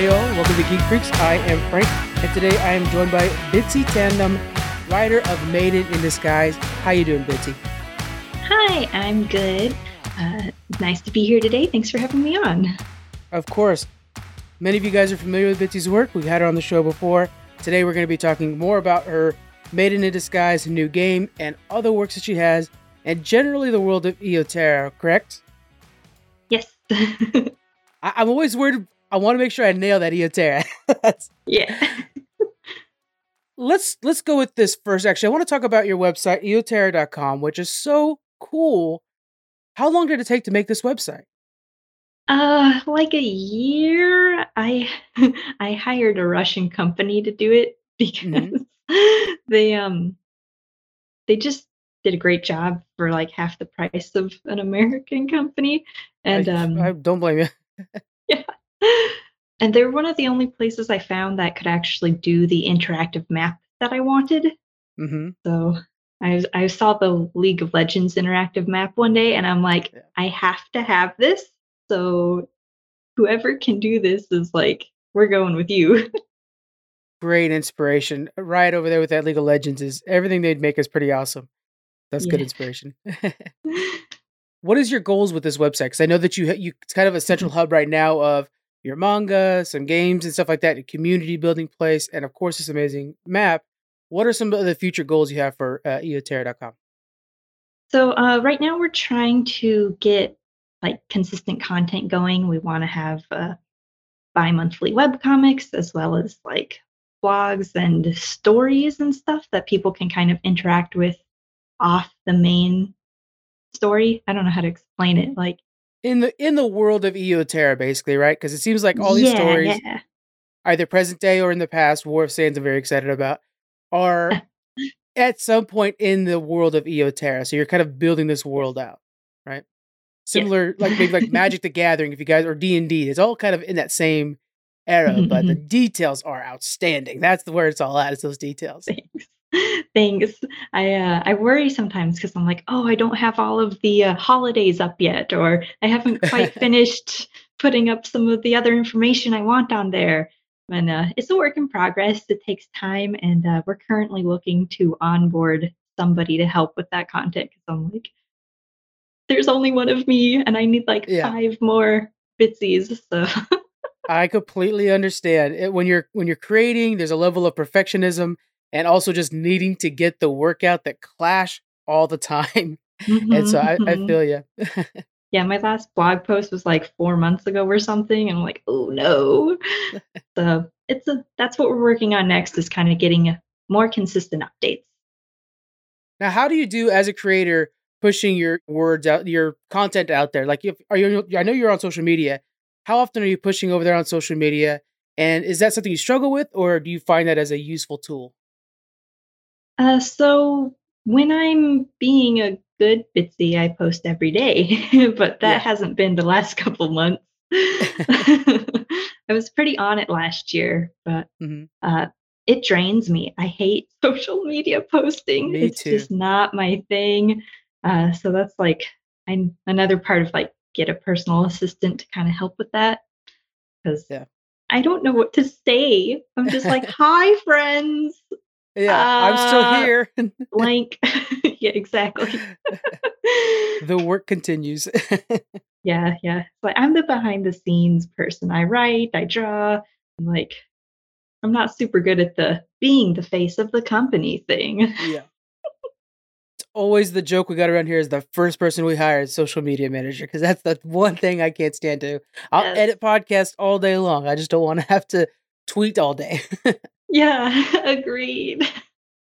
Hey all, welcome to Geek Freaks. I am Frank, and today I am joined by Bitsy Tandem, writer of Maiden in Disguise. How you doing, Bitsy? Hi, I'm good. Uh, nice to be here today. Thanks for having me on. Of course. Many of you guys are familiar with Bitsy's work. We've had her on the show before. Today we're going to be talking more about her Maiden in Disguise new game and other works that she has, and generally the world of Eoterra, correct? Yes. I- I'm always worried. I want to make sure I nail that Eoterra. yeah. let's let's go with this first. Actually, I want to talk about your website, eoterra.com, which is so cool. How long did it take to make this website? Uh, like a year. I I hired a Russian company to do it because they um they just did a great job for like half the price of an American company, and I, um I don't blame you. Yeah. And they're one of the only places I found that could actually do the interactive map that I wanted. hmm So I I saw the League of Legends interactive map one day, and I'm like, Yeah. I have to have this. So whoever can do this is like, we're going with you. Great inspiration. Right over there with that League of Legends is everything they'd make is pretty awesome. That's good inspiration. what is your goals with this website? Because I know that you you it's kind of a central hub right now of your manga, some games and stuff like that, a community building place, and of course this amazing map. What are some of the future goals you have for uh, eoterra.com? so uh, right now we're trying to get like consistent content going. We want to have uh, bi-monthly web comics as well as like blogs and stories and stuff that people can kind of interact with off the main story. I don't know how to explain it. Like in the in the world of Eoterra, basically, right? Because it seems like all these yeah, stories, yeah. either present day or in the past, War of Sands I'm very excited about, are at some point in the world of Eoterra. So you're kind of building this world out, right? Similar, like maybe like Magic the Gathering, if you guys or D and D, it's all kind of in that same era, Mhm, but the details are outstanding. That's the where it's all at. It's those details. Thanks. Thanks. I uh, I worry sometimes because I'm like, oh, I don't have all of the uh, holidays up yet, or I haven't quite finished putting up some of the other information I want on there. And uh, it's a work in progress. It takes time, and uh, we're currently looking to onboard somebody to help with that content because I'm like, there's only one of me, and I need like Yeah. five more bitsies. So I completely understand. It, when you're when you're creating, there's a level of perfectionism and also just needing to get the workout that clash all the time. And so I, I Mhm, mhm. feel you. Yeah, my last blog post was like four months ago or something, and I'm like, oh no. so it's a that's what we're working on next is kind of getting more consistent updates. now, how do you do as a creator pushing your words out, your content out there? Like, if are you? I know you're on social media. How often are you pushing over there on social media? And is that something you struggle with, or do you find that as a useful tool? Uh, so when I'm being a good bitsy, I post every day, but that Yeah. hasn't been the last couple months. I was pretty on it last year, but Mhm. uh, it drains me. I hate social media posting. Me it's too. just not my thing. Uh, so that's like I'm another part of like get a personal assistant to kind of help with that because Yeah. I don't know what to say. I'm just like, hi friends, Yeah, I'm still Uh, here. blank. yeah, exactly. the work continues. yeah, yeah. But I'm the behind the scenes person. I write, I draw. I'm like, I'm not super good at the being the face of the company thing. yeah. It's always the joke we got around here is the first person we hire is social media manager because that's the one thing I can't stand to. I'll Yes. edit podcasts all day long. I just don't want to have to tweet all day. Yeah, agreed.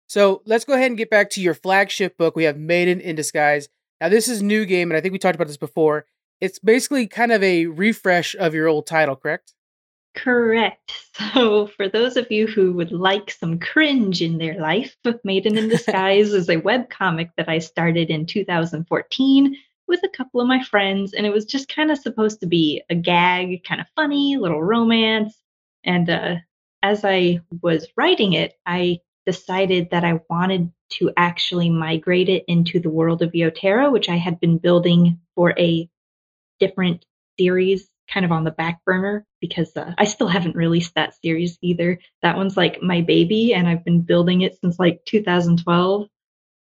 so let's go ahead and get back to your flagship book. We have Maiden in Disguise. Now this is new game, and I think we talked about this before. It's basically kind of a refresh of your old title, correct? Correct. So, for those of you who would like some cringe in their life, Maiden in Disguise is a webcomic that I started in 2014 with a couple of my friends, and it was just kind of supposed to be a gag, kind of funny, little romance. And uh, as I was writing it, I decided that I wanted to actually migrate it into the world of Eoterra, which I had been building for a different series kind of on the back burner because uh, I still haven't released that series either. That one's like my baby, and I've been building it since like 2012.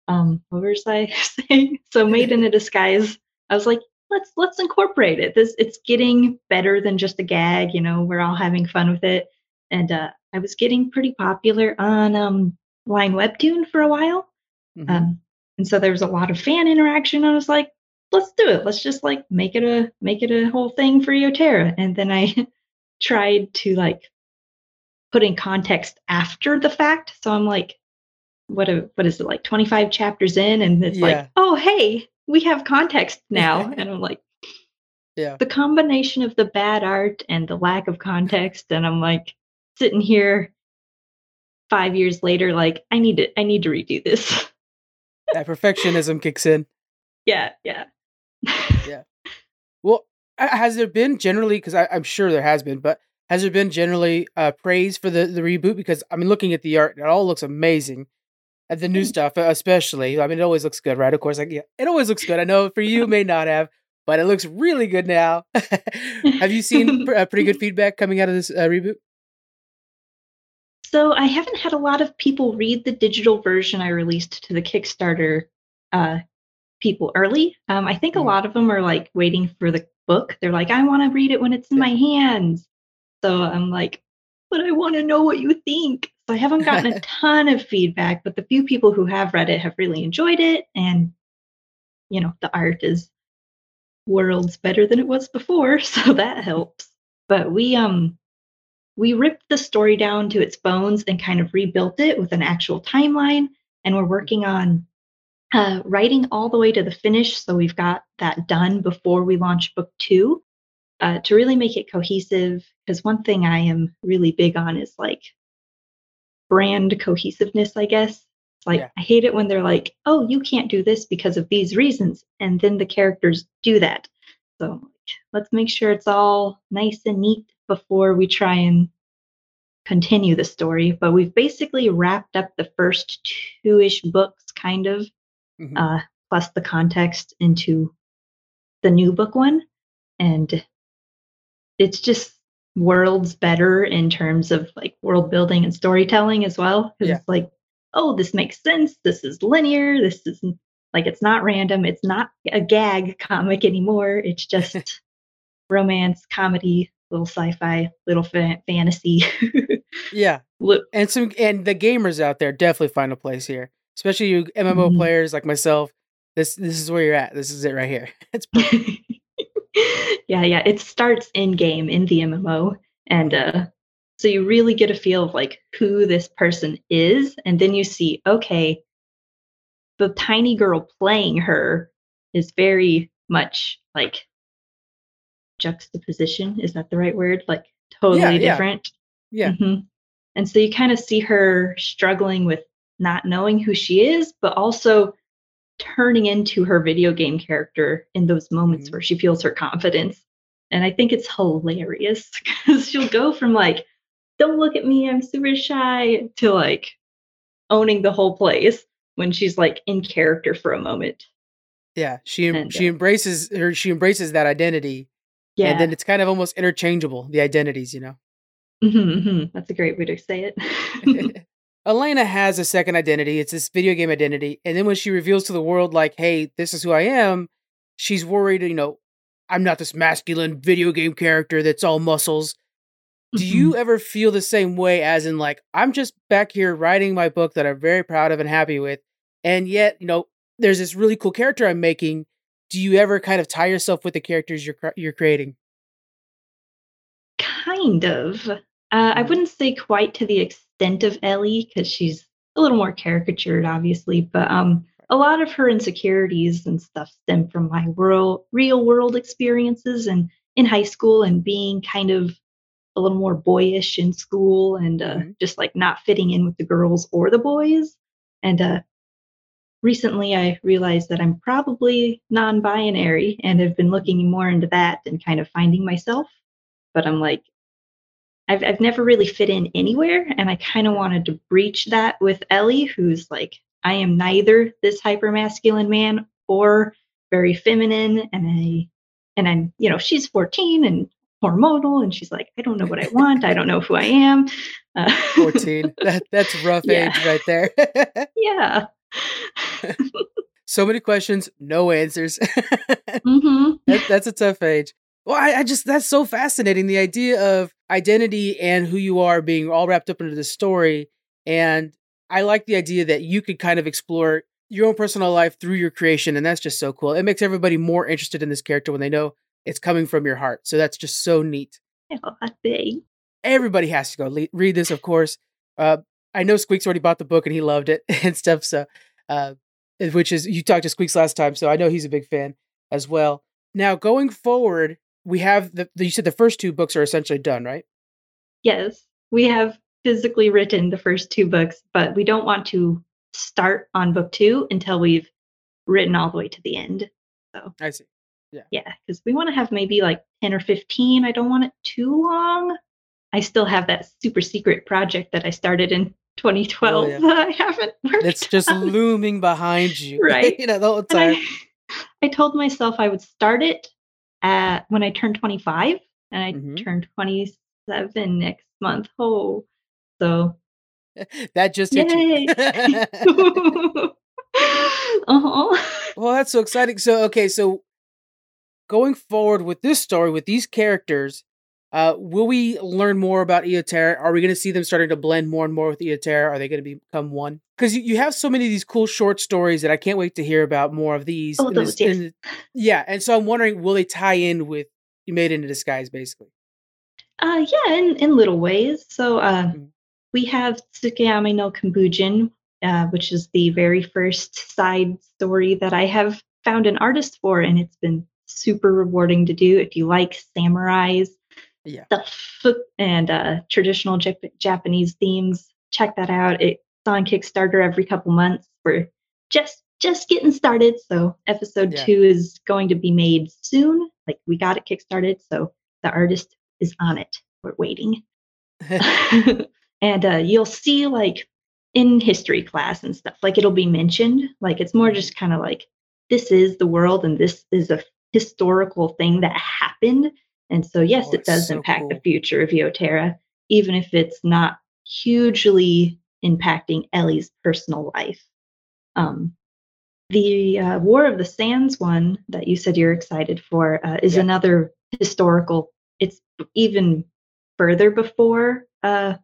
Um, what was I saying? So, Maiden in Disguise. I was like, let's let's incorporate it. This it's getting better than just a gag. You know, we're all having fun with it, and uh, I was getting pretty popular on um, Line Webtoon for a while. Mm-hmm. Um, and so there was a lot of fan interaction. I was like, let's do it. Let's just like make it a make it a whole thing for Eoterra. And then I tried to like put in context after the fact. So I'm like, what a, what is it like 25 chapters in and it's yeah. like, oh hey, we have context now. and I'm like, yeah. The combination of the bad art and the lack of context, and I'm like sitting here five years later, like, I need to I need to redo this. that perfectionism kicks in. Yeah, yeah yeah. Well, has there been generally? Because I'm sure there has been, but has there been generally uh, praise for the the reboot? Because I mean, looking at the art, it all looks amazing. At the new mm. stuff, especially. I mean, it always looks good, right? Of course, like yeah, it always looks good. I know for you, may not have, but it looks really good now. have you seen uh, pretty good feedback coming out of this uh, reboot? So I haven't had a lot of people read the digital version I released to the Kickstarter uh, people early. Um, I think a mm. lot of them are like waiting for the book. They're like, I want to read it when it's in my hands. So I'm like, but I want to know what you think. So I haven't gotten a ton of feedback, but the few people who have read it have really enjoyed it. And, you know, the art is worlds better than it was before. So that helps. But we, um, we ripped the story down to its bones and kind of rebuilt it with an actual timeline. And we're working on uh, writing all the way to the finish. So we've got that done before we launch book two uh, to really make it cohesive. Because one thing I am really big on is like brand cohesiveness, I guess. It's like, yeah. I hate it when they're like, oh, you can't do this because of these reasons. And then the characters do that. So let's make sure it's all nice and neat before we try and continue the story. But we've basically wrapped up the first two ish books, kind of mm-hmm. uh, plus the context into the new book one. And it's just worlds better in terms of like world building and storytelling as well. Because yeah. it's like, oh, this makes sense. This is linear. This is like, it's not random. It's not a gag comic anymore. It's just romance, comedy, little sci-fi, little fa- fantasy. yeah, and some and the gamers out there definitely find a place here especially you MMO mm-hmm. players like myself. This this is where you're at. This is it right here. It's yeah, yeah. It starts in game in the MMO, and uh, so you really get a feel of like who this person is, and then you see, okay, the tiny girl playing her is very much like juxtaposition. Is that the right word? Like totally yeah, different. Yeah. Mm-hmm. And so you kind of see her struggling with not knowing who she is, but also turning into her video game character in those moments mm-hmm. where she feels her confidence. And I think it's hilarious because she'll go from like, don't look at me, I'm super shy, to like owning the whole place when she's like in character for a moment. Yeah, she and, she uh, embraces her she embraces that identity. Yeah. And then it's kind of almost interchangeable, the identities, you know. Mm-hmm, mm-hmm. That's a great way to say it. Elena has a second identity. It's this video game identity. And then when she reveals to the world, like, hey, this is who I am, she's worried, you know, I'm not this masculine video game character that's all muscles. Do you mm-hmm. ever feel the same way as in, like, I'm just back here writing my book that I'm very proud of and happy with. And yet, you know, there's this really cool character I'm making. Do you ever kind of tie yourself with the characters you're you're creating? Kind of. Uh, I mm-hmm. wouldn't say quite to the extent extent of Ellie because she's a little more caricatured, obviously, but um, a lot of her insecurities and stuff stem from my world, real world experiences and in high school and being kind of a little more boyish in school and uh, mm-hmm. just like not fitting in with the girls or the boys. And uh, recently I realized that I'm probably non binary and have been looking more into that and kind of finding myself. But I'm like, I've I've never really fit in anywhere, and I kind of wanted to breach that with Ellie, who's like, I am neither this hyper masculine man or very feminine, and I and I'm you know she's 14 and hormonal and she's like, I don't know what I want. I don't know who I am. Uh, 14. That, that's rough yeah. age right there. yeah. so many questions, no answers. mm-hmm. that, that's a tough age. Well, I, I, just, that's so fascinating. The idea of identity and who you are being all wrapped up into the story. And I like the idea that you could kind of explore your own personal life through your creation. And that's just so cool. It makes everybody more interested in this character when they know it's coming from your heart. So that's just so neat. Oh, thanks. Everybody has to go le- read this, of course. Uh, I know Squeaks already bought the book and he loved it and stuff. So, uh, which is you talked to Squeaks last time, so I know he's a big fan as well. Now, going forward, we have the, the you said the first two books are essentially done, right? Yes, we have physically written the first two books, but we don't want to start on book two until we've written all the way to the end. So I see. Yeah. Yeah, because we want to have maybe like 10 or 15. I don't want it too long. I still have that super secret project that I started in 2012 oh, yeah. that I haven't worked It's just on. looming behind you. Right. you know, the whole time. I, I, told myself I would start it at when I turned 25 and I mm-hmm. turned 27 next month. Oh, so that just hit Yay. uh-huh. Well, that's so exciting. So, okay, so going forward with this story with these characters, uh, will we learn more about Eoterra? Are we going to see them starting to blend more and more with Eoterra? Are they going to become one? Because you, you have so many of these cool short stories that I can't wait to hear about more of these. Oh, those, this, yeah, and so I'm wondering, will they tie in with You Maiden in Disguise, basically? Uh, yeah, in, in little ways. So uh, mm-hmm. we have Tsukayami no Kambujin, uh, which is the very first side story that I have found an artist for, and it's been super rewarding to do if you like samurais yeah. stuff and uh, traditional Jap- Japanese themes. Check that out. It's on Kickstarter every couple months. We're just just getting started, so episode yeah. two is going to be made soon. Like we got it kickstarted, so the artist is on it. We're waiting, and uh, you'll see like in history class and stuff. Like it'll be mentioned. Like it's more mm-hmm. just kind of like this is the world and this is a historical thing that happened and so, yes, oh, it does so impact cool. the future of Eoterra, even if it's not hugely impacting Ellie's personal life. Um, the uh, War of the Sands one that you said you're excited for uh, is yeah. another historical. It's even further before uh,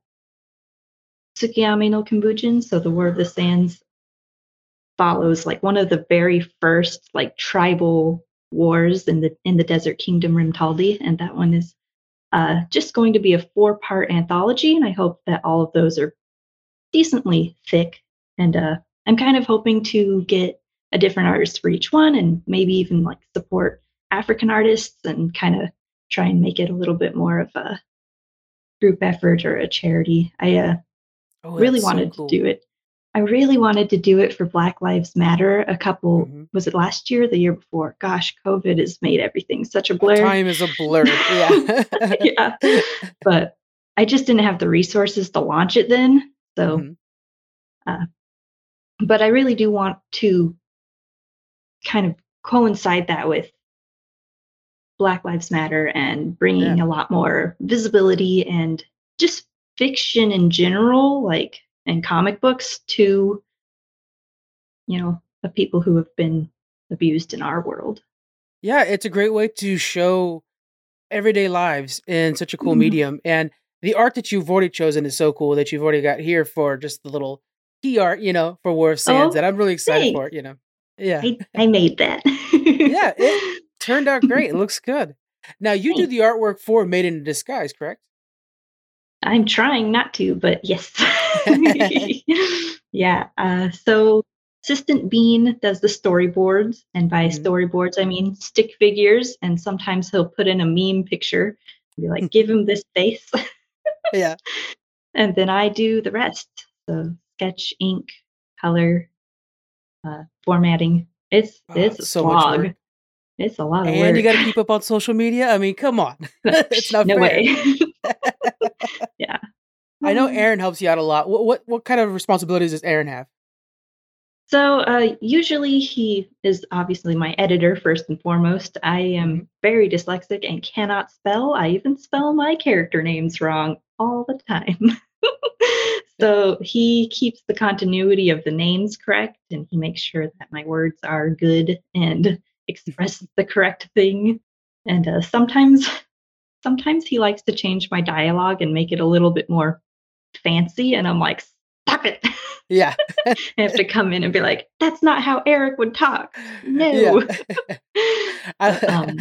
Tsukayami no Kambujin. So the War of the Sands follows like one of the very first like tribal wars in the in the desert kingdom Rimtaldi, and that one is uh, just going to be a four part anthology, and I hope that all of those are decently thick. And uh, I'm kind of hoping to get a different artist for each one, and maybe even like support African artists and kind of try and make it a little bit more of a group effort or a charity. I uh, oh, really wanted so cool. to do it I really wanted to do it for Black Lives Matter a couple mm-hmm. was it last year the year before? Gosh, COVID has made everything such a blur. Time is a blur. Yeah. yeah. But I just didn't have the resources to launch it then. So mm-hmm. uh, but I really do want to kind of coincide that with Black Lives Matter and bringing yeah. a lot more visibility and just fiction in general like and comic books to you know the people who have been abused in our world. Yeah it's a great way to show everyday lives in such a cool mm-hmm. medium and the art that you've already chosen is so cool that you've already got here for just the little key art you know for war of sands oh, and i'm really excited thanks. for it you know. Yeah. I, I made that. Yeah it turned out great. It looks good. Now you thanks. do the artwork for Maiden in Disguise correct I'm trying not to, but yes. yeah. Uh, so Assistant Bean does the storyboards, and by mm-hmm. storyboards I mean stick figures, and sometimes he'll put in a meme picture, be like, "Give him this face." yeah. And then I do the rest. So sketch, ink, color, uh, formatting. It's oh, it's a so slog. It's a lot of and work. And you got to keep up on social media. I mean, come on, it's not no fair. way. I know Aaron helps you out a lot. What, what what kind of responsibilities does Aaron have? So uh, usually he is obviously my editor first and foremost. I am Mm-hmm. very dyslexic and cannot spell. I even spell my character names wrong all the time. so he keeps the continuity of the names correct and he makes sure that my words are good and express the correct thing. And uh, sometimes sometimes he likes to change my dialogue and make it a little bit more fancy and I'm like, "Stop it." Yeah. I have to come in and be like, that's not how Eric would talk. No. Yeah. Um,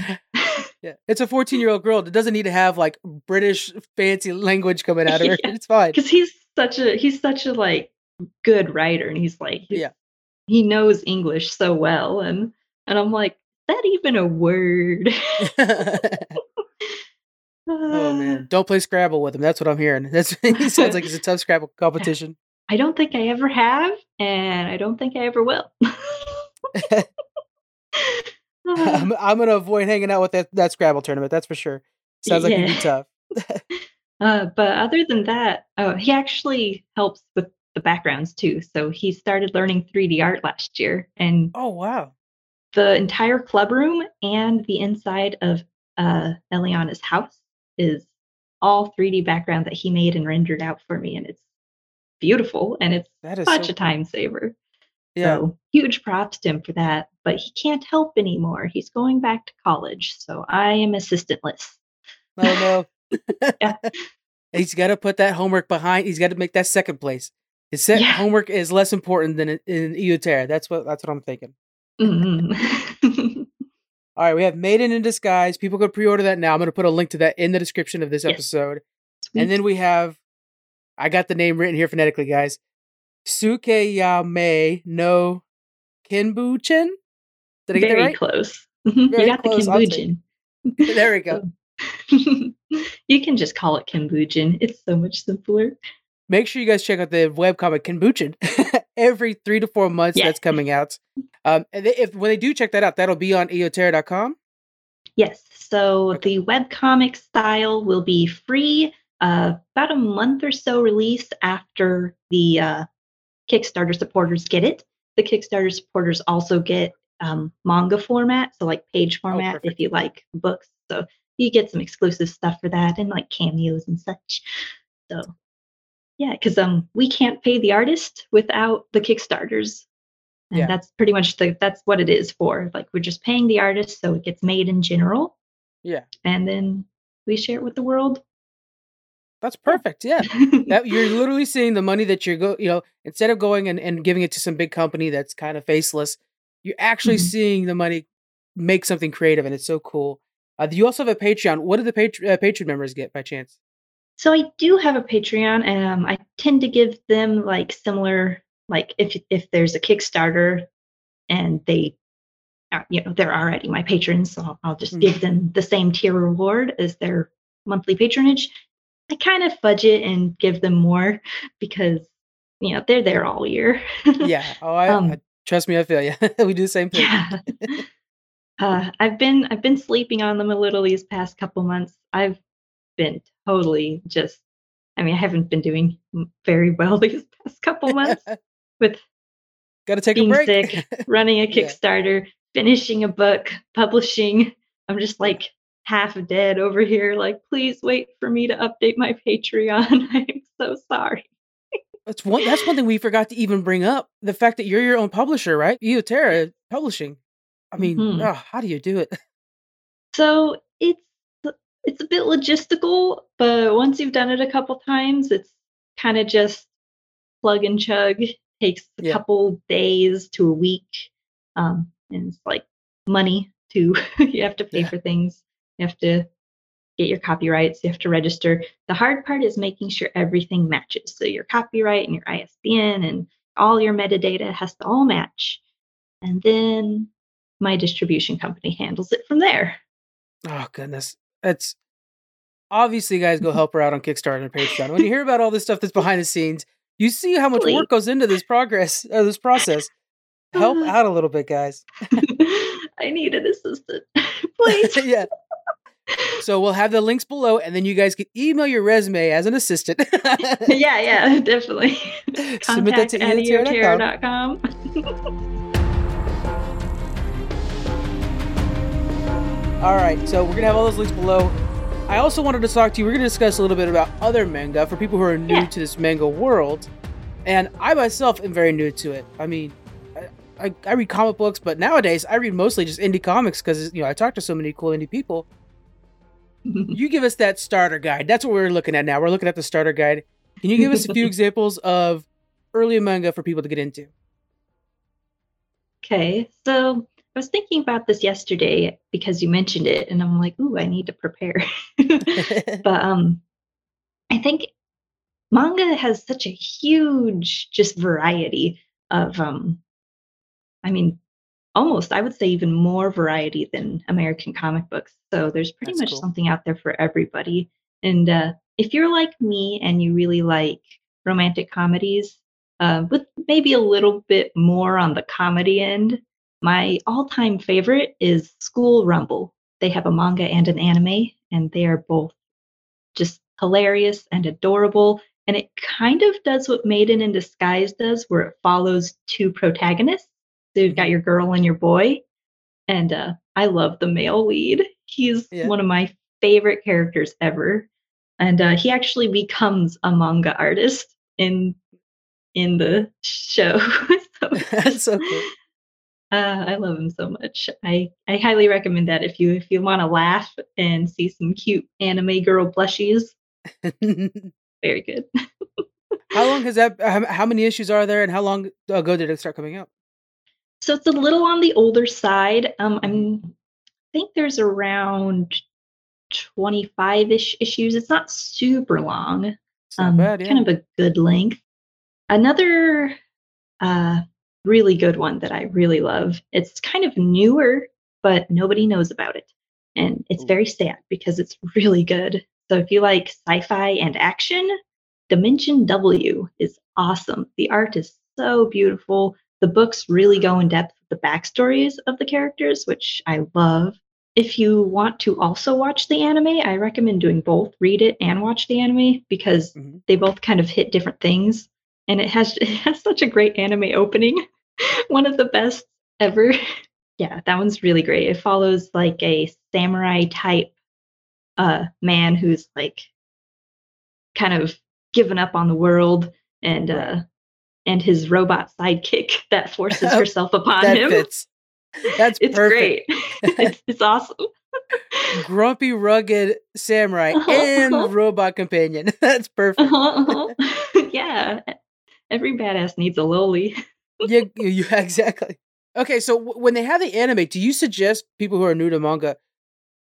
yeah. It's a 14 year old girl that doesn't need to have like British fancy language coming out of her. Yeah. It's fine. Because he's such a he's such a like good writer and he's like he's- Yeah. he knows English so well and and I'm like, that even a word? Oh man. Don't play Scrabble with him. That's what I'm hearing. That's he sounds like it's a tough Scrabble competition. I don't think I ever have, and I don't think I ever will. I'm, I'm gonna avoid hanging out with that, that Scrabble tournament. That's for sure. Sounds like it'd be tough. Uh, but other than that, oh, he actually helps with the backgrounds too. So he started learning 3D art last year, and Oh wow. the entire club room and the inside of uh, Eliana's house is all 3D background that he made and rendered out for me, and it's beautiful and it's That is such so a time saver. Yeah. So huge props to him for that. But he can't help anymore. He's going back to college, so I am assistantless. Oh no. Yeah. He's got to put that homework behind. He's got to make that second place. His set Yeah. homework is less important than in, in. That's what that's what I'm thinking. Mhm. All right, we have Maiden in Disguise. People could pre-order that now. I'm going to put a link to that in the description of this Yes. episode. Sweet. And then we have, I got the name written here phonetically, guys. Sukeyame no Kinbuchen. Did I get very that right? close. Mhm, Very you got close, the Kimbujin. There we go. you can just call it Kimbujin. It's so much simpler. Make sure you guys check out the webcomic Kinbuchen every three to four months. Yeah. That's coming out. Um, and they- if when they do check that out, that'll be on eoterra.com. Yes. So the webcomic style will be free uh, about a month or so release after the uh, Kickstarter supporters get it. The Kickstarter supporters also get um, manga format, so like page format if you like books. So you get some exclusive stuff for that and like cameos and such. So yeah, because um we can't pay the artist without the Kickstarters. And Yeah. that's pretty much the that's what it is for. Like we're just paying the artist so it gets made in general Yeah, and then we share it with the world. that's perfect. Yeah. that you're literally seeing the money that you're go you know instead of going and, and giving it to some big company that's kind of faceless you're actually Mhm. seeing the money make something creative and it's so cool uh, you also have a patreon what do the patr- uh, patreon members get by chance so I do have a Patreon, and um, I tend to give them like similar, like if if there's a Kickstarter, and they, are, you know, they're already my patrons, so I'll, I'll just Mhm. give them the same tier reward as their monthly patronage. I kind of fudge it and give them more because you know they're there all year. yeah oh I, Um, I trust me i feel you we do the same thing Yeah. uh, I've been I've been sleeping on them a little these past couple months. I've been totally just I mean I haven't been doing very well these past couple months with gotta take being a break sick, running a Yeah. Kickstarter, finishing a book, publishing. I'm just like half dead over here. Like, please wait for me to update my Patreon. I'm so sorry. that's one that's one thing we forgot to even bring up the fact that you're your own publisher right eoterra publishing i mean Mhm. oh, how do you do it So it's it's a bit logistical, but once you've done it a couple times, it's kind of just plug and chug. Takes a Yeah. couple days to a week, um, and it's like money to you have to pay Yeah. for things. You have to get your copyrights. You have to register. The hard part is making sure everything matches. So your copyright and your ISBN and all your metadata has to all match, and then my distribution company handles it from there. Oh goodness, it's obviously guys go help her out on Kickstarter and Patreon. When you hear about all this stuff that's behind the scenes, you see how much Please. work goes into this progress, uh, this process. Help out a little bit, guys. I need an assistant. Please. yeah, So we'll have the links below, and then you guys can email your resume as an assistant. yeah, yeah, definitely. Submit that to eoterra.com. All right, so we're gonna have all those links below. I also wanted to talk to you. We're gonna discuss a little bit about other manga for people who are new Yeah. to this manga world, and I myself am very new to it. I mean, I, I, I read comic books, but nowadays I read mostly just indie comics because you know I talk to so many cool indie people. You give us that starter guide. That's what we're looking at now. We're looking at the starter guide. Can you give us a few examples of early manga for people to get into? Okay, so I was thinking about this yesterday because you mentioned it, and I'm like, ooh, I need to prepare. but um, I think manga has such a huge just variety of um, I mean, almost I would say even more variety than American comic books. So there's pretty That's much cool. something out there for everybody. And uh, if you're like me and you really like romantic comedies, uh, with maybe a little bit more on the comedy end, my all-time favorite is School Rumble. They have a manga and an anime, and they are both just hilarious and adorable. And it kind of does what Maiden in Disguise does, where it follows two protagonists. So you've got your girl and your boy. And uh, I love the male lead. He's Yeah. one of my favorite characters ever. And uh, he actually becomes a manga artist in in the show. so That's so cool. Uh, I love him so much. I, I highly recommend that if you if you want to laugh and see some cute anime girl blushies. Very good. how long has that? How, how many issues are there, and how long ago did it start coming out? So it's a little on the older side. Um, I'm I think there's around 25-ish issues. It's not super long. It's not Um, bad, yeah. kind of a good length. Another uh, really good one that I really love. It's kind of newer, but nobody knows about it, and it's very sad because it's really good. So if you like sci-fi and action, Dimension W is awesome. The art is so beautiful. The books really go in depth with the backstories of the characters, which I love. If you want to also watch the anime, I recommend doing both. Read it and watch the anime because Mhm. they both kind of hit different things. And it has it has such a great anime opening. One of the best ever. Yeah, that one's really great. It follows like a samurai type uh man who's like kind of given up on the world and uh and his robot sidekick that forces herself upon that him. fits. That's it's perfect. great. it's, it's awesome. Grumpy, rugged samurai Uh-huh, and uh-huh. robot companion. That's perfect. Uh-huh, uh-huh. yeah. Every badass needs a loli. Yeah, you, exactly. Okay, so w- when they have the anime, do you suggest people who are new to manga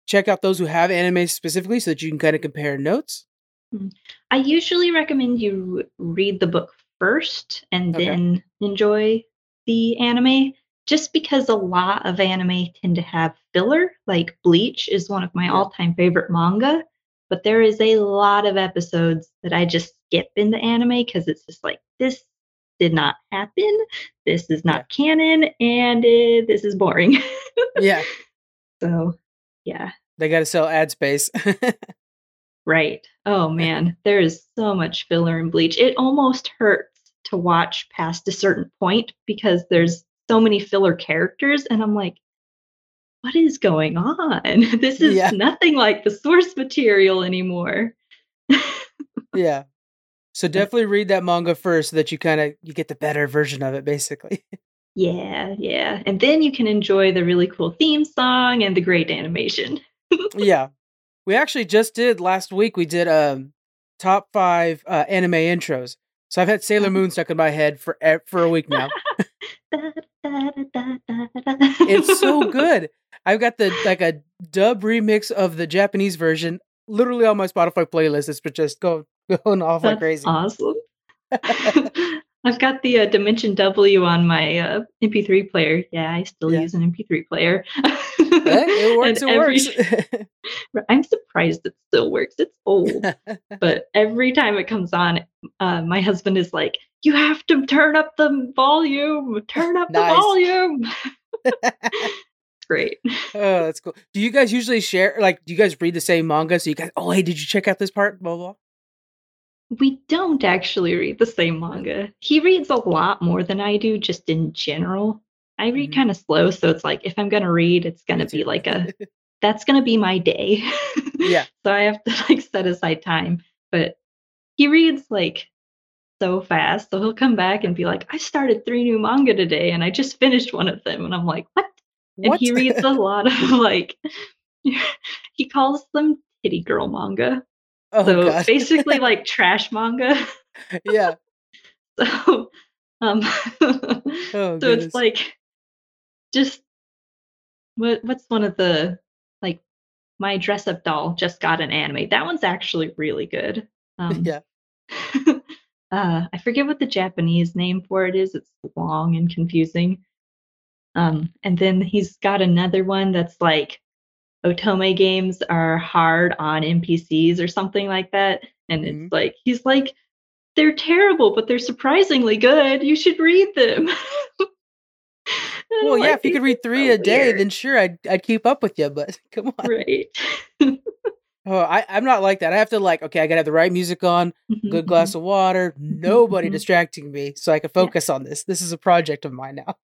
check out those who have anime specifically so that you can kind of compare notes? Hmm. I usually recommend you read the book first and Okay. then enjoy the anime just because a lot of anime tend to have filler like bleach is one of my Yeah. all-time favorite manga but there is a lot of episodes that i just skip in the anime because it's just like this did not happen this is not canon and uh, this is boring Yeah, so yeah they got to sell ad space. Right. Oh man, there is so much filler in Bleach. It almost hurts to watch past a certain point because there's so many filler characters and I'm like what is going on? This is Yeah. nothing like the source material anymore. yeah. So definitely read that manga first so that you kind of you get the better version of it basically. yeah, yeah. And then you can enjoy the really cool theme song and the great animation. yeah. We actually just did last week we did um top 5 uh, anime intros. So I've had Sailor Moon stuck in my head for for a week now. It's so good. I've got the like a dub remix of the Japanese version literally on my Spotify playlist. It's just go going off like crazy. awesome. I've got the uh, Dimension W on my uh, MP3 player. Yeah, I still Yeah. use an MP3 player. It works. It every- works. I'm surprised it still works. It's old, but every time it comes on, uh, my husband is like, "You have to turn up the volume. Turn up Nice. the volume." it's great. Oh, that's cool. Do you guys usually share? Like, do you guys read the same manga? So you guys, oh, hey, did you check out this part? Blah blah. We don't actually read the same manga. He reads a lot more than I do, just in general. I read Mhm. kind of slow, so it's like if I'm gonna read, it's gonna be like a that's gonna be my day. Yeah. so I have to like set aside time. But he reads like so fast. So he'll come back and be like, I started three new manga today and I just finished one of them. And I'm like, what? And he reads a lot of like he calls them titty girl manga. Oh So god. basically like trash manga. yeah. So um Oh so goodness. it's like just what what's one of the like my dress up doll just got an anime. That one's actually really good. Um yeah. uh I forget what the Japanese name for it is. It's long and confusing. Um and then he's got another one that's like Otome games are hard on NPCs or something like that. And it's Mhm. like he's like they're terrible, but they're surprisingly good. You should read them. Well, I'm yeah. like, If you could read three so a day, weird." then sure, I'd I'd keep up with you. But come on. right. Oh, I I'm not like that. I have to like, okay, I gotta have the right music on, Mhm, good mhm. glass of water, nobody mhm. distracting me, so I can Yeah. focus on this. This is a project of mine now.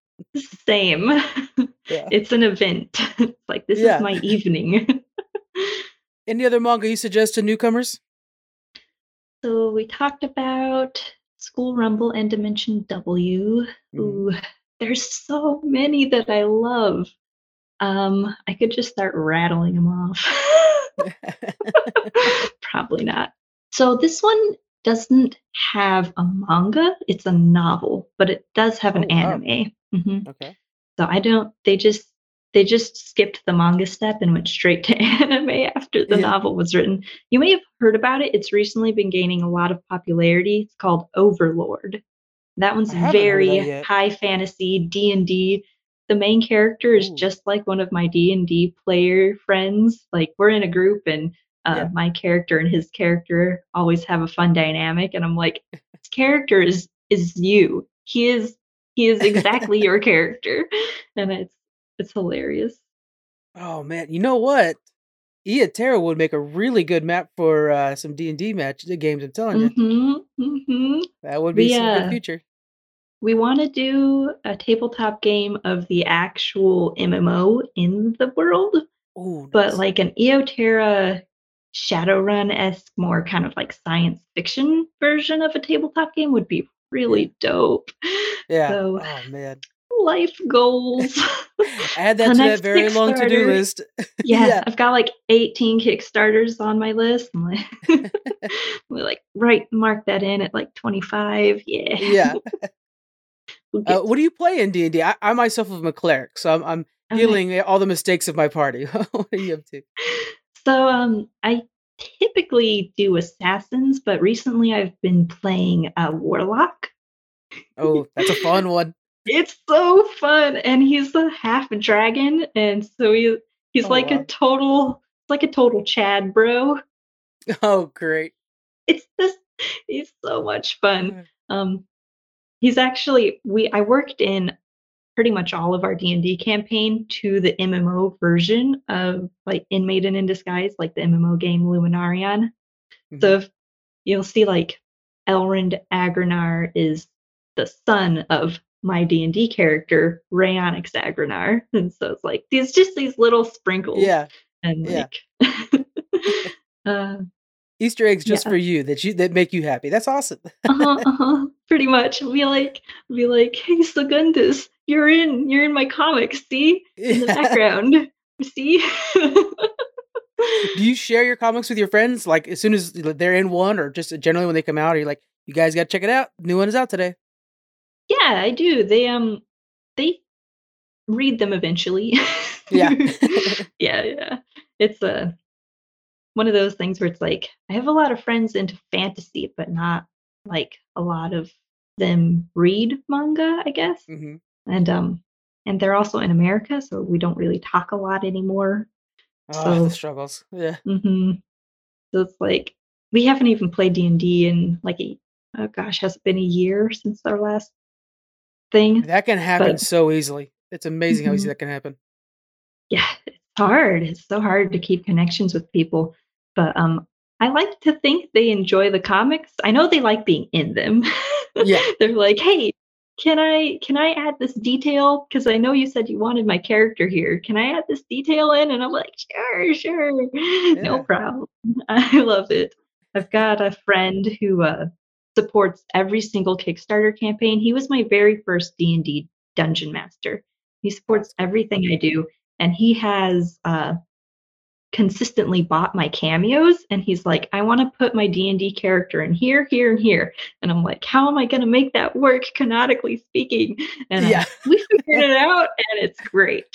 Same. Yeah. it's an event. It's like this Yeah. is my evening. Any other manga you suggest to newcomers? so we talked about School Rumble and Dimension W. Mhm. Ooh, there's so many that I love. Um, I could just start rattling them off. Probably not. So this one doesn't have a manga; it's a novel, but it does have an Oh, wow. anime. Mhm. okay. So I don't. They just they just skipped the manga step and went straight to anime after the Yeah. novel was written. You may have heard about it. It's recently been gaining a lot of popularity. It's called Overlord. That one's I haven't heard of very that high fantasy D and D. The main character is Ooh. just like one of my D and D player friends. Like we're in a group, and uh, Yeah. my character and his character always have a fun dynamic. And I'm like, this character is is you. He is he is exactly your character, and it's it's hilarious. Oh man, you know what? Eoterra would make a really good map for uh, some D and D match the games. I'm telling you, hmm hmm that would be We, some good uh, future. We want to do a tabletop game of the actual MMO in the world, Oh, but like an Eoterra Shadowrun esque, more kind of like science fiction version of a tabletop game would be really dope. yeah. So oh man, life goals. add that to that very long to do list. Yeah, Yeah. I've got like 18 Kickstarters on my list. Like, we like right mark that in at like 25. Yeah. yeah. We'll Uh, what do you play in D and I I myself am a cleric, so I'm, I'm Okay. healing all the mistakes of my party. what are you up to? So um I typically do assassins, but recently I've been playing a warlock. Oh, that's a fun one. It's so fun and he's a half dragon and so he he's Oh, like a total like a total Chad bro. Oh, great. It's just he's so much fun. Mm. Um he's actually we I worked in pretty much all of our D&D campaign to the MMO version of like In Maiden in Disguise, like the MMO game Luminarion. Mhm. So you'll see like Elrond Agrenar is the son of my D&D character, Rayonix Agrenar. And so it's like these just these little sprinkles. Yeah, And yeah. like uh, Easter eggs just Yeah. for you that you that make you happy. That's awesome. uh-huh, uh-huh, pretty much. Be like be like, hey Segundus, you're in you're in my comics, see? In the background. See? Do you share your comics with your friends? Like as soon as they're in one, or just generally when they come out, are you like, you guys got to check it out? New one is out today. Yeah, I do. They um they read them eventually. Yeah. yeah, yeah. It's a one of those things where it's like I have a lot of friends into fantasy, but not like a lot of them read manga, I guess. hmm And um and they're also in America, so we don't really talk a lot anymore. Oh, So- the struggles. Yeah. hmm So it's like we haven't even played D and D in like a oh gosh, has it been a year since our last thing? That can happen But- so easily. It's amazing how easy Mhm. that can happen. Yeah, it's hard. It's so hard to keep connections with people. But um I like to think they enjoy the comics. I know they like being in them. Yeah. They're like, "Hey, can I can I add this detail? Because I know you said you wanted my character here. Can I add this detail in?" And I'm like, "Sure, sure. No Yeah. problem." I love it. I've got a friend who uh, supports every single Kickstarter campaign. He was my very first D&D dungeon master. He supports everything I do, and he has uh, consistently bought my cameos and he's like i want to put my d&d character in here here and here and i'm like how am i going to make that work canonically speaking and uh, Yeah. we figured it out and it's great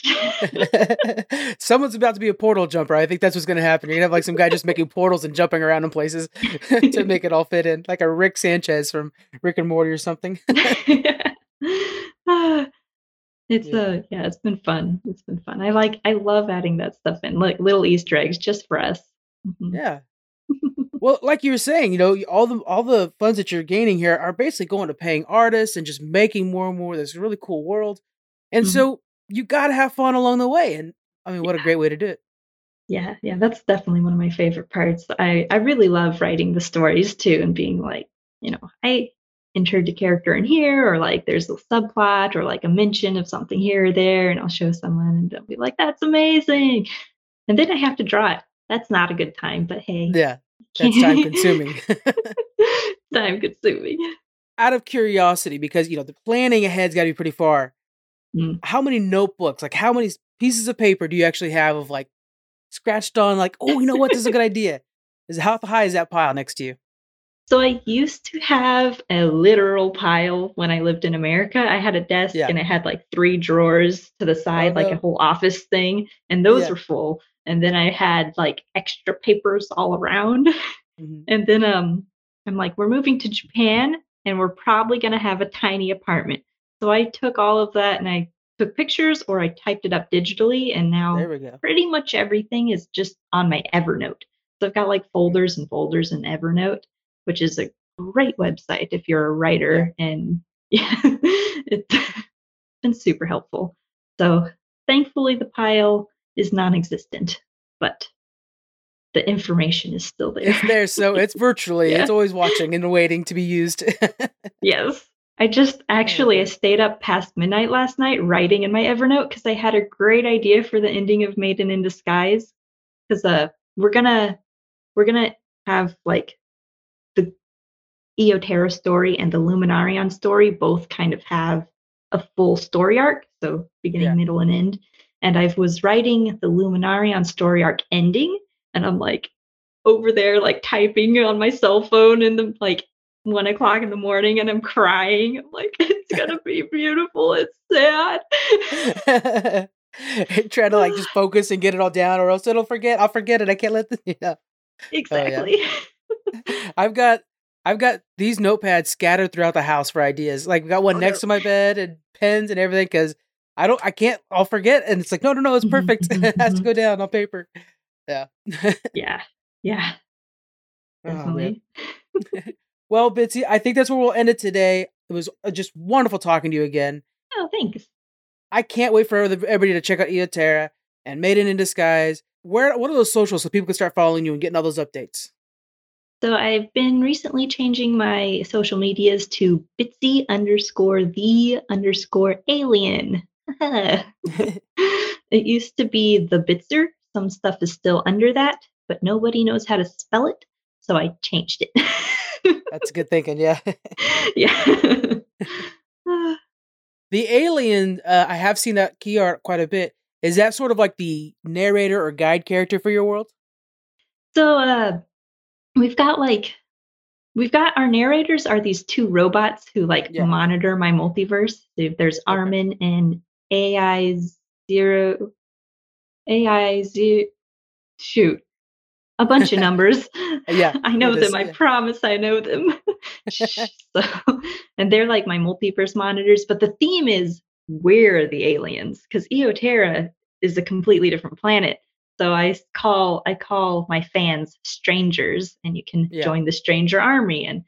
Someone's about to be a portal jumper. I think that's what's going to happen. You're going to have like some guy just making portals and jumping around in places to make it all fit in, like a Rick Sanchez from Rick and Morty or something. Ah, it's Yeah. uh yeah it's been fun it's been fun i like i love adding that stuff in like little easter eggs just for us Mhm. Yeah. Well, like you were saying, you know, all the all the funds that you're gaining here are basically going to paying artists and just making more and more of this really cool world. And Mhm. so you got to have fun along the way. And I mean, what a great way to do it. Yeah, yeah, that's definitely one of my favorite parts. I I really love writing the stories too and being like, you know, I entered a character in here or like there's a subplot or like a mention of something here or there and I'll show someone and they'll be like, that's amazing. And then I have to draw it. That's not a good time, but hey. Yeah, that's time consuming. time consuming. Out of curiosity, because you know the planning ahead's got to be pretty far. Mm. How many notebooks, like how many pieces of paper do you actually have of like scratched on? Like, oh, you know what? This is a good idea. Is how high is that pile next to you? So I used to have a literal pile when I lived in America. I had a desk Yeah. and it had like three drawers to the side, like a whole office thing, and those Yeah. were full. And then I had like extra papers all around. Mhm. And then um I'm like, we're moving to Japan and we're probably gonna have a tiny apartment. So I took all of that and I took pictures or I typed it up digitally and now There we go. pretty much everything is just on my Evernote. So I've got like folders and folders in Evernote, which is a great website if you're a writer and yeah, it's been super helpful. So thankfully the pile is non-existent, but the information is still there. It's there, so it's virtually. Yeah. It's always watching and waiting to be used. yes. I just actually I stayed up past midnight last night writing in my Evernote because I had a great idea for the ending of Maiden in Disguise. Because uh we're gonna we're gonna have like Eoterra story and the Luminarion story both kind of have a full story arc, so beginning, Yeah. middle, and end. And I was writing the Luminarion story arc ending, and I'm like over there like typing on my cell phone in the like one o'clock in the morning and I'm crying. I'm like, it's gonna be beautiful. It's sad. Trying to like just focus and get it all down, or else it'll forget. I'll forget it. I can't let the oh, yeah. exactly. I've got I've got these notepads scattered throughout the house for ideas. Like we got one Oh, next no. to my bed and pens and everything because I don't I can't I'll forget and it's like no no no it's perfect. it has to go down on paper. Yeah. yeah. Yeah. Oh. Definitely. Well, Bitsy, I think that's where we'll end it today. It was uh, just wonderful talking to you again. oh, thanks. I can't wait for everybody to check out Eoterra and Maiden in Disguise. Where what are those socials so people can start following you and getting all those updates? So I've been recently changing my social medias to Bitsy underscore the underscore alien. it used to be the Bitzer. Some stuff is still under that, but nobody knows how to spell it, so I changed it. That's good thinking, yeah. yeah. the alien, uh, I have seen that key art quite a bit. Is that sort of like the narrator or guide character for your world? so uh we've got like we've got our narrators are these two robots who like Yeah. monitor my multiverse. There's Armin and AI zero AI zero shoot. A bunch of numbers. Yeah, I know them. is, I yeah. promise I know them. so and they're like my multiverse monitors, but the theme is we're the aliens because Eoterra is a completely different planet. So I call I call my fans strangers, and you can Yeah. join the stranger army, and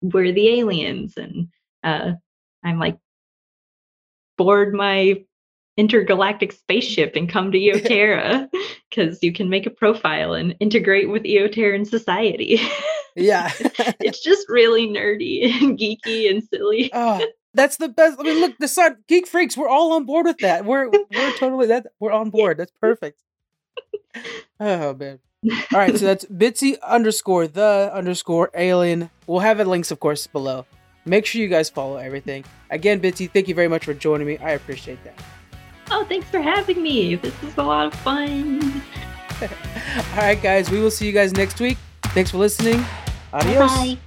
we're the aliens. And uh, I'm like board my intergalactic spaceship and come to Eoterra because you can make a profile and integrate with Eoterran society. Yeah. it's just really nerdy and geeky and silly. Oh, that's the best. I mean, look, the sun geek freaks. We're all on board with that. We're we're totally that. We're on board. That's perfect. Oh man. All right, so that's Bitsy underscore the underscore alien. We'll have it links, of course, below. Make sure you guys follow everything. Again, Bitsy, thank you very much for joining me. I appreciate that. Oh, thanks for having me. This is a lot of fun. All right, guys, we will see you guys next week. Thanks for listening. Adios. Bye.